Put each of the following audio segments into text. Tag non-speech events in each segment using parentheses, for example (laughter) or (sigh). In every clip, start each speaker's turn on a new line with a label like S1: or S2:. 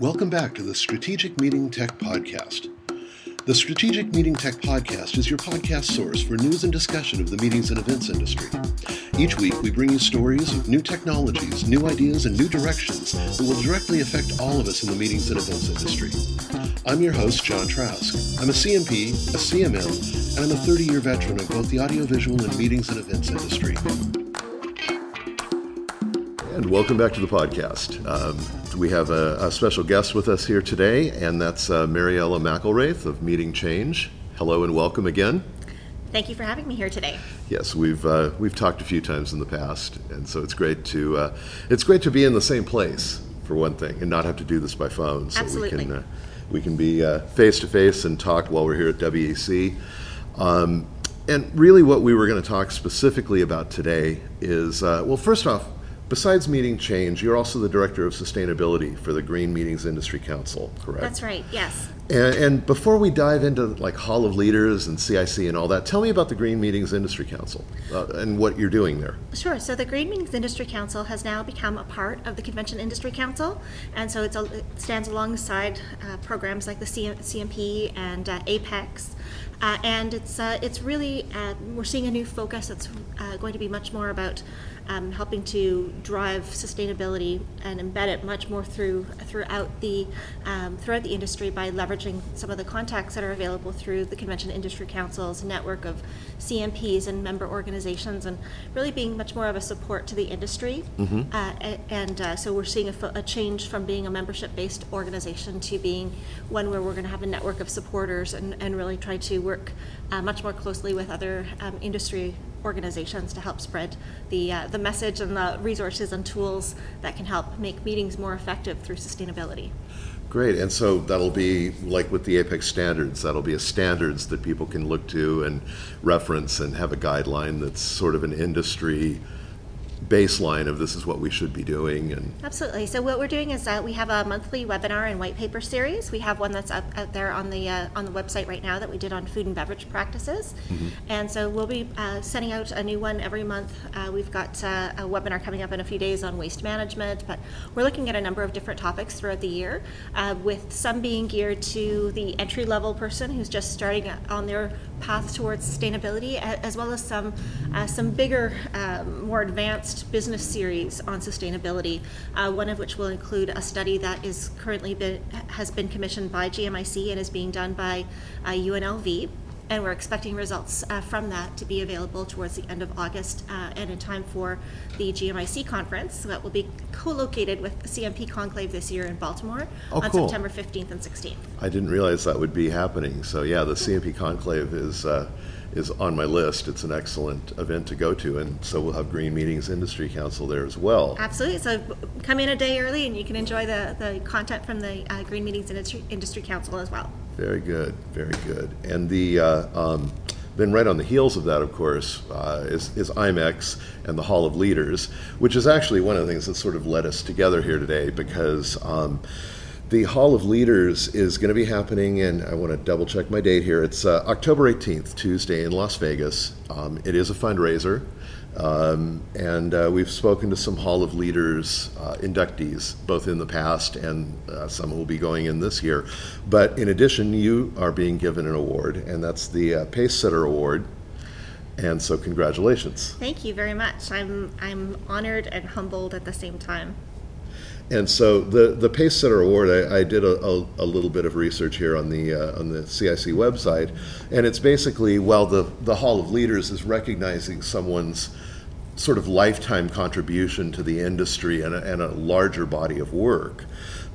S1: Welcome back to the Strategic Meeting Tech Podcast. The Strategic Meeting Tech Podcast is your podcast source for news and discussion of the meetings and events industry. Each week, we bring you stories of new technologies, new ideas, and new directions that will directly affect all of us in the meetings and events industry. I'm your host, Jon Trask. I'm a CMP, a CMM, and I'm a 30 year veteran of both the audiovisual and meetings and events industry. And welcome back to the podcast. Um, we have a, a, special guest with us here today, and that's uh, Mariela McIlwraith of Meeting Change. Hello and welcome again.
S2: Thank you for having me here today.
S1: Yes, we've uh, we've talked a few times in the past, and so it's great to uh, it's great to be in the same place for one thing, and not have to do this by phone.
S2: So Absolutely.
S1: we can uh, we can be face to face and talk while we're here at WEC. Um, and really, what we were going to talk specifically about today is uh, well, first off, Besides Meeting Change, you're also the Director of Sustainability for the Green Meetings Industry Council, correct?
S2: That's right, yes.
S1: And, and, before we dive into like Hall of Leaders and CIC and all that, tell me about the Green Meetings Industry Council uh, and what you're doing there.
S2: Sure. So the Green Meetings Industry Council has now become a part of the Convention Industry Council, and so a, it stands alongside uh, programs like the CMP and uh, APEX. Uh, and it's uh, it's really uh, we're seeing a new focus that's going to be much more about um, helping to drive sustainability and embed it much more through throughout the um, throughout the industry by leveraging some of the contacts that are available through the Convention Industry Council's network of CMPs and member organizations, and really being much more of a support to the industry. Mm-hmm. Uh, and uh, so we're seeing a, a, change from being a membership-based organization to being one where we're going to have a network of supporters and, and really try to work uh, much more closely with other um, industry organizations to help spread the, uh, the message and the resources and tools that can help make meetings more effective through sustainability.
S1: Great, and so that'll be like with the APEX standards, that'll be a standards that people can look to and reference and have a guideline that's sort of an industry baseline of this is what we should be doing and
S2: absolutely. So what we're doing is that we have a monthly webinar and white paper series. We have one that's up out there on the uh, on the website right now that we did on food and beverage practices. Mm-hmm. and so we'll be uh, sending out a new one every month. Uh, we've got uh, a webinar coming up in a few days on waste management but we're looking at a number of different topics throughout the year uh, with some being geared to the entry level person who's just starting on their path towards sustainability as well as some some bigger more advanced business series on sustainability, uh, one of which will include a study that is currently been, has been commissioned by GMIC and is being done by uh, UNLV. And we're expecting results uh, from that to be available towards the end of August uh, and in time for the GMIC conference that will be co-located with the CMP Conclave this year in Baltimore
S1: oh,
S2: on
S1: cool.
S2: September 15th and 16th.
S1: I didn't realize that would be happening. So yeah, the CMP Conclave is uh, is on my list. It's an excellent event to go to, and so we'll have Green Meetings Industry Council there as well.
S2: Absolutely. So come in a day early, and you can enjoy the, the content from the uh, Green Meetings Industry, Industry Council as well.
S1: Very good, very good. And the uh, um, then right on the heels of that, of course, uh, is, is IMEX and the Hall of Leaders, which is actually one of the things that sort of led us together here today because. Um, the Hall of Leaders is going to be happening, and I want to double check my date here. It's uh, October 18th, Tuesday in Las Vegas. Um, it is a fundraiser, um, and uh, we've spoken to some Hall of Leaders uh, inductees, both in the past and uh, some will be going in this year. But in addition, you are being given an award, and that's the uh, Pace Setter Award. And so, congratulations.
S2: Thank you very much. I'm, I'm honored and humbled at the same time.
S1: And so the the Pace Setter Award, I, I did a, a, a, little bit of research here on the uh, on the CIC website, and it's basically well the the Hall of Leaders is recognizing someone's sort of lifetime contribution to the industry and a, and a larger body of work.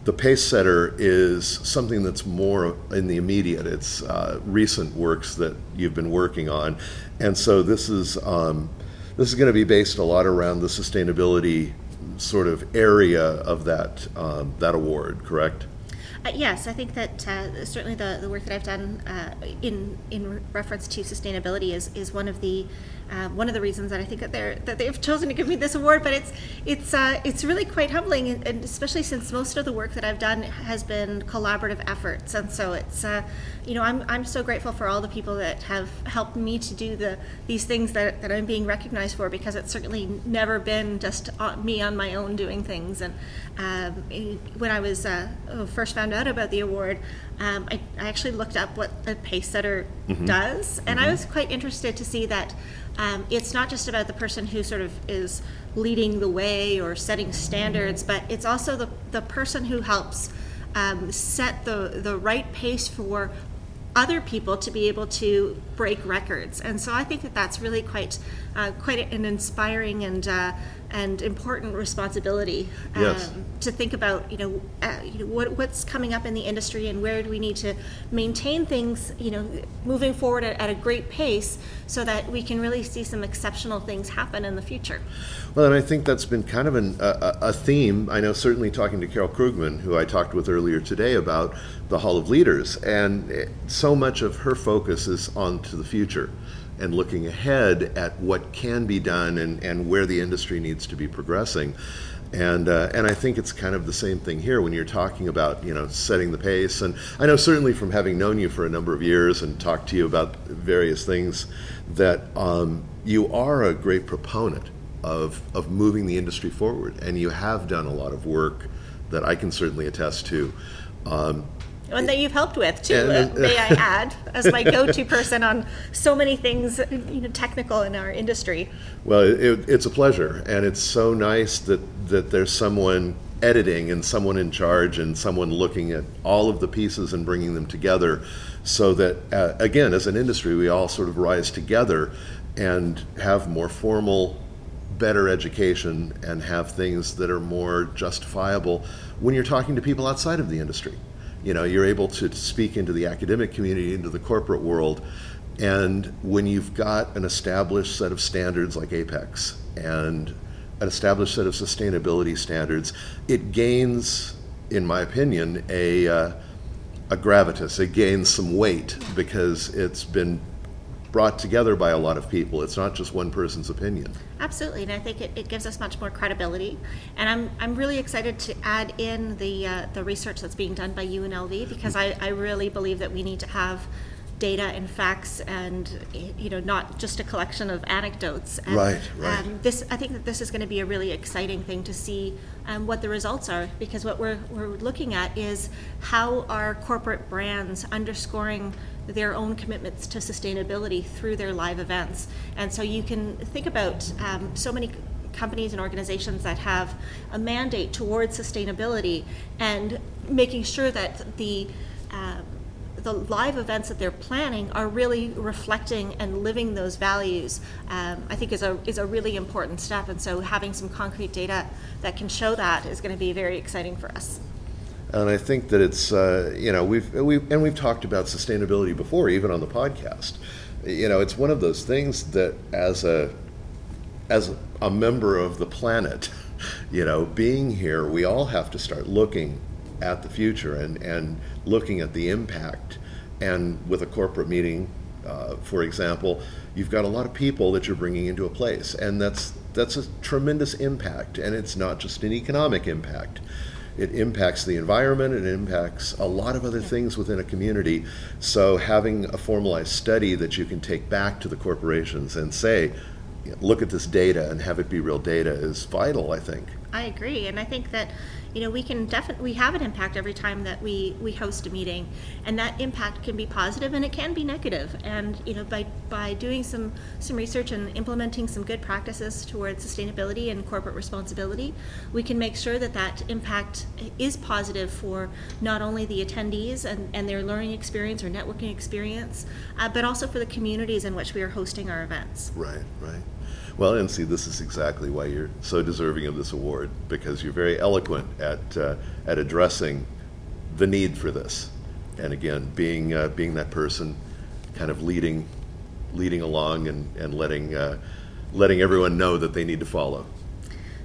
S1: The pace setter is something that's more in the immediate. It's uh, recent works that you've been working on, and so this is um, this is going to be based a lot around the sustainability sort of area of that um, that award, correct?
S2: Uh, yes, I think that uh, certainly the, the work that I've done uh, in in reference to sustainability is, is one of the uh, one of the reasons that I think that they're that they've chosen to give me this award. But it's it's uh, it's really quite humbling, and, and especially since most of the work that I've done has been collaborative efforts, and so it's uh, you know I'm, I'm so grateful for all the people that have helped me to do the these things that, that I'm being recognized for because it's certainly never been just me on my own doing things. And um, when I was uh, first found out about the award, um, I, I, actually looked up what a pace setter mm-hmm. does, and mm-hmm. I was quite interested to see that um, it's not just about the person who sort of is leading the way or setting standards, but it's also the, the person who helps um, set the, the right pace for other people to be able to break records. And so I think that that's really quite uh, quite an inspiring and uh, and important responsibility
S1: um, yes.
S2: to think about. You know, uh, you know what, what's coming up in the industry and where do we need to maintain things. You know, moving forward at, at a great pace so that we can really see some exceptional things happen in the future.
S1: Well, and I think that's been kind of an, a, a theme. I know certainly talking to Carol Krugman, who I talked with earlier today about the Hall of Leaders, and so much of her focus is on to the future and looking ahead at what can be done and, and where the industry needs to be progressing. And, uh, and I think it's kind of the same thing here when you're talking about you know setting the pace. And I know certainly from having known you for a number of years and talked to you about various things that um, you are a great proponent of, of moving the industry forward. And you have done a lot of work that I can certainly attest to. Um,
S2: and that you've helped with too. uh, may I (laughs) add, as my go-to person on so many things, you know, technical in our industry.
S1: Well, it, it's a pleasure, and it's so nice that that there's someone editing and someone in charge and someone looking at all of the pieces and bringing them together, so that uh, again, as an industry, we all sort of rise together and have more formal better education and have things that are more justifiable when you're talking to people outside of the industry you know you're able to speak into the academic community into the corporate world and when you've got an established set of standards like apex and an established set of sustainability standards it gains in my opinion a uh, a gravitas. It gains some weight because it's been brought together by a lot of people. It's not just one person's opinion.
S2: Absolutely, and I think it, it gives us much more credibility. And I'm, I'm really excited to add in the uh, the research that's being done by UNLV because I, I really believe that we need to have data and facts and you know not just a collection of anecdotes and,
S1: right right
S2: um, this i think that this is going to be a really exciting thing to see um, what the results are because what we're, we're looking at is how are corporate brands underscoring their own commitments to sustainability through their live events. And so you can think about um, so many companies and organizations that have a mandate towards sustainability and making sure that the the live events that they're planning are really reflecting and living those values, um, I think is a is a really important step. And so having some concrete data that can show that is going to be very exciting for us.
S1: And I think that it's uh, you know we've we've and we've talked about sustainability before, even on the podcast. You know, it's one of those things that as a as a member of the planet, (laughs) you know, being here, we all have to start looking at the future and and looking at the impact. And with a corporate meeting, uh, for example, you've got a lot of people that you're bringing into a place, and that's that's a tremendous impact. And it's not just an economic impact it impacts the environment, it impacts a lot of other things within a community. So having a formalized study that you can take back to the corporations and say, look at this data and have it be real data is vital, I think.
S2: I agree, and I think that you know we can definitely we have an impact every time that we we host a meeting and that impact can be positive and it can be negative. and you know by by doing some some research and implementing some good practices towards sustainability and corporate responsibility we can make sure that that impact is positive for not only the attendees and, and their learning experience or networking experience uh, but also for the communities in which we are hosting our events
S1: right right well, and see, this is exactly why you're so deserving of this award because you're very eloquent at uh, at addressing the need for this, and again, being uh, being that person, kind of leading leading along and and letting uh, letting everyone know that they need to follow.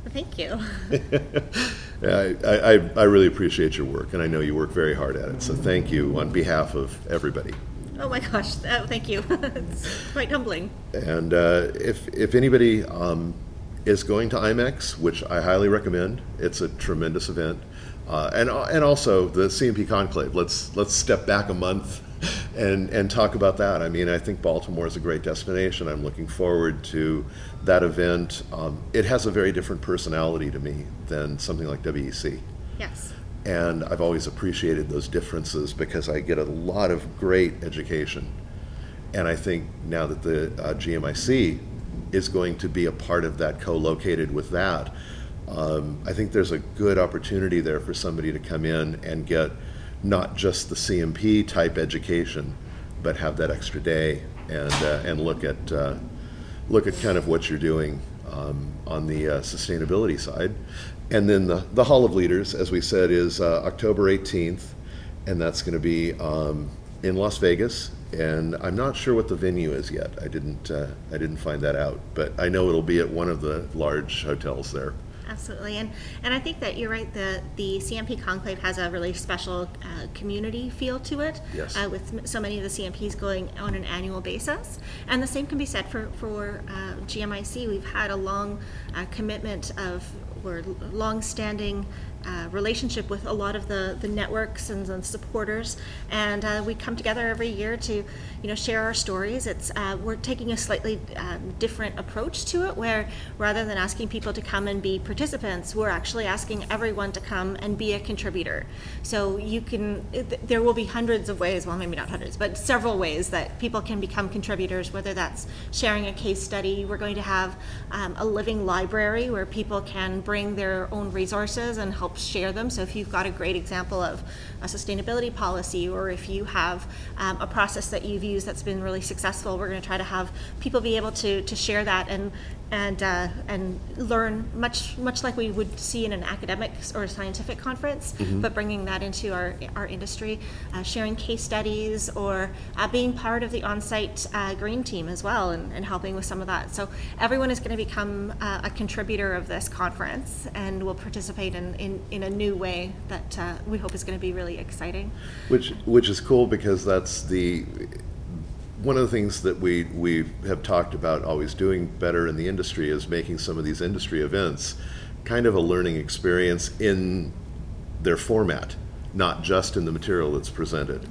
S2: Thank you. (laughs)
S1: I, I, I really appreciate your work, and I know you work very hard at it. So thank you on behalf of everybody.
S2: Oh my gosh, oh, thank you. (laughs) It's quite humbling.
S1: And uh, if, if anybody um, is going to IMEX, which I highly recommend, it's a tremendous event. Uh, and, and also the CMP Conclave. Let's, let's step back a month and, and talk about that. I mean, I think Baltimore is a great destination. I'm looking forward to that event. Um, it has a very different personality to me than something like WEC.
S2: Yes.
S1: And I've always appreciated those differences because I get a lot of great education. And I think now that the uh, GMIC is going to be a part of that, co located with that, um, I think there's a good opportunity there for somebody to come in and get not just the CMP type education, but have that extra day and, uh, and look at, uh, look at kind of what you're doing um, on the uh, sustainability side. And then the, the Hall of Leaders, as we said, is uh, October 18th, and that's going to be um, in Las Vegas. And I'm not sure what the venue is yet. I didn't uh, I didn't find that out, but I know it'll be at one of the large hotels there.
S2: Absolutely, and and I think that you're right. The the CMP Conclave has a really special uh, community feel to it.
S1: Yes.
S2: Uh, with so many of the CMPs going on an annual basis, and the same can be said for for uh, GMIC. We've had a long uh, commitment of or long-standing uh, relationship with a lot of the, the networks and the supporters, and uh, we come together every year to, you know, share our stories. It's uh, we're taking a slightly um, different approach to it, where rather than asking people to come and be participants, we're actually asking everyone to come and be a contributor. So you can, there will be hundreds of ways, well, maybe not hundreds, but several ways that people can become contributors. Whether that's sharing a case study, we're going to have um, a living library where people can bring their own resources and help share them. So if you've got a great example of a sustainability policy, or if you have um, a process that you've used that's been really successful, we're going to try to have people be able to to share that and and uh, and learn much much like we would see in an academic or scientific conference, but bringing that into our our industry, uh, sharing case studies, or uh, being part of the on-site uh, green team as well, and, and helping with some of that. So everyone is going to become uh, a contributor of this conference, and will participate in in, in a new way that uh, we hope is going to be really exciting.
S1: Which which is cool because that's the one of the things that we we have talked about always doing better in the industry is making some of these industry events kind of a learning experience in their format, not just in the material that's presented,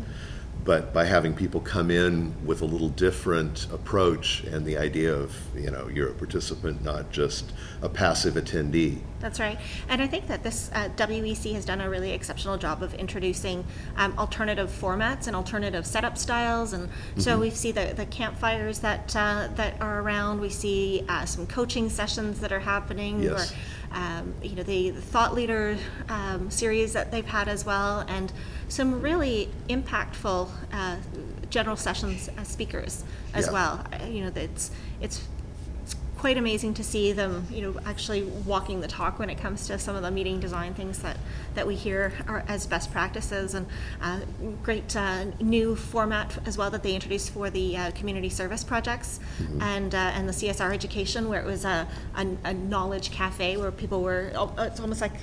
S1: but by having people come in with a little different approach and the idea of you know you're a participant, not just a passive attendee.
S2: That's right. And I think that this uh, WEC has done a really exceptional job of introducing um, alternative formats and alternative setup styles. And so we see the, the campfires that uh, that are around. We see uh, some coaching sessions that are happening.
S1: Yes.
S2: Or, um, you know, the, thought leader um, series that they've had as well, and some really impactful uh, general sessions as speakers as
S1: Yeah.
S2: well. Uh, You know, it's it's quite amazing to see them, you know, actually walking the talk when it comes to some of the meeting design things that, that we hear are as best practices. And uh, great uh, new format as well that they introduced for the uh, community service projects and uh, and the CSR education where it was a, a, a knowledge cafe where people were it's almost like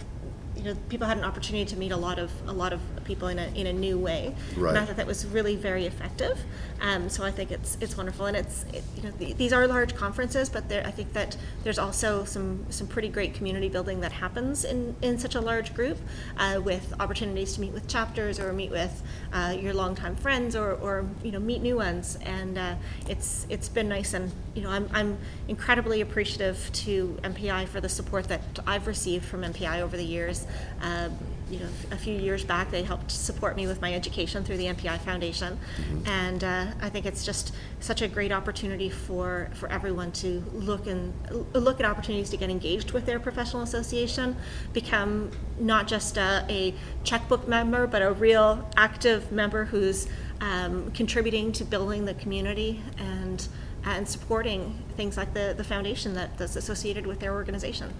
S2: you know people had an opportunity to meet a lot of a lot of people in a in a new way. And I thought that was really very effective. Um, so I think it's it's wonderful. And it's it, you know th- these are large conferences but there I think that there's also some some pretty great community building that happens in in such a large group uh, with opportunities to meet with chapters or meet with uh, your longtime friends or, or you know meet new ones. And uh, it's it's been nice. And you know I'm, I'm incredibly appreciative to MPI for the support that I've received from MPI over the years. Um, you know, a few years back, they helped support me with my education through the MPI Foundation, and uh, I think it's just such a great opportunity for for everyone to look and look at opportunities to get engaged with their professional association, become not just a, a checkbook member, but a real active member who's um, contributing to building the community and and supporting things like the, the foundation that, that's associated with their organization.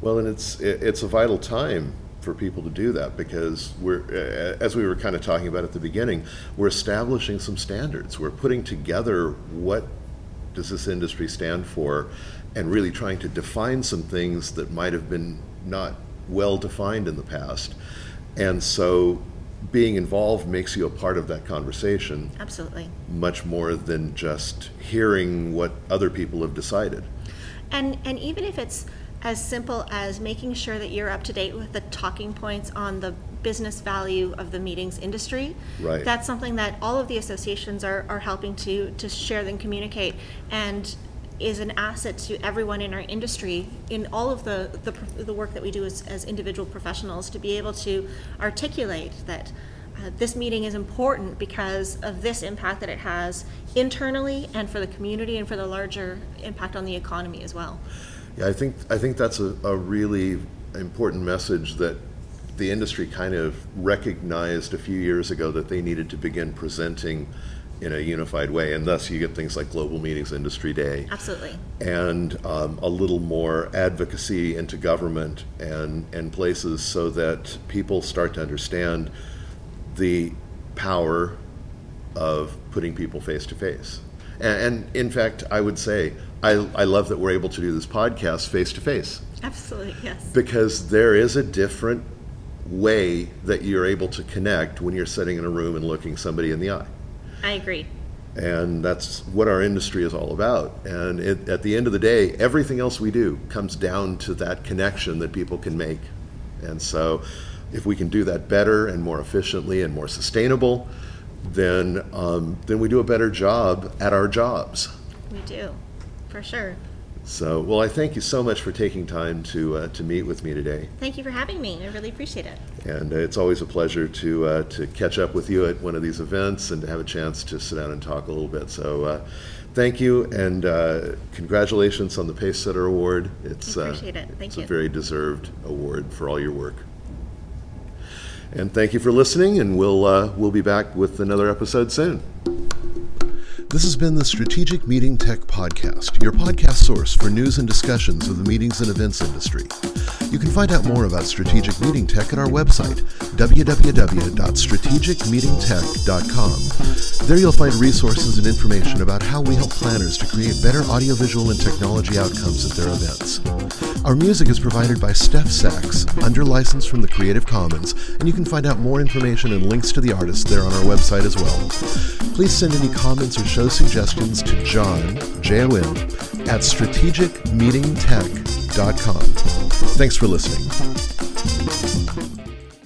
S1: Well, and it's it, it's a vital time for people to do that because we're as we were kind of talking about at the beginning, we're establishing some standards. We're putting together what does this industry stand for, and really trying to define some things that might have been not well defined in the past. And so being involved makes you a part of that conversation
S2: Absolutely.
S1: much more than just hearing what other people have decided.
S2: And, and even if it's as simple as making sure that you're up to date with the talking points on the business value of the meetings industry.
S1: Right.
S2: That's something that all of the associations are, are helping to, to share and communicate and is an asset to everyone in our industry in all of the, the, the work that we do as, as individual professionals to be able to articulate that uh, this meeting is important because of this impact that it has internally and for the community and for the larger impact on the economy as well.
S1: Yeah, I think, I think that's a, a really important message that the industry kind of recognized a few years ago that they needed to begin presenting in a unified way, and thus you get things like Global Meetings Industry Day.
S2: Absolutely.
S1: and um, a little more advocacy into government and, and places so that people start to understand the power of putting people face to face. And, and in fact, I would say, I, I love that we're able to do this podcast face to face
S2: Absolutely, yes.
S1: because there is a different way that you're able to connect when you're sitting in a room and looking somebody in the eye.
S2: I agree.
S1: And that's what our industry is all about. And it, at the end of the day, everything else we do comes down to that connection that people can make. And so, if we can do that better and more efficiently and more sustainable, then um, then we do a better job at our jobs.
S2: We do, for sure.
S1: So, well, I thank you so much for taking time to uh, to meet with me today.
S2: Thank you for having me. I really appreciate it.
S1: And uh, it's always a pleasure to uh, to catch up with you at one of these events and to have a chance to sit down and talk a little bit. So, uh, thank you and uh, congratulations on the Pace Setter Award. It's uh,
S2: Appreciate it. Thank
S1: it's
S2: you.
S1: a very deserved award for all your work. And thank you for listening. And we'll uh, we'll be back with another episode soon. This has been the Strategic Meeting Tech Podcast, your podcast source for news and discussions of the meetings and events industry. You can find out more about Strategic Meeting Tech at our website, www.strategicmeetingtech.com. There you'll find resources and information about how we help planners to create better audiovisual and technology outcomes at their events. Our music is provided by Steph Sachs, under license from the Creative Commons, and you can find out more information and links to the artists there on our website as well. Please send any comments or show suggestions to Jon, J-O-N, at strategicmeetingtech.com. Thanks for listening.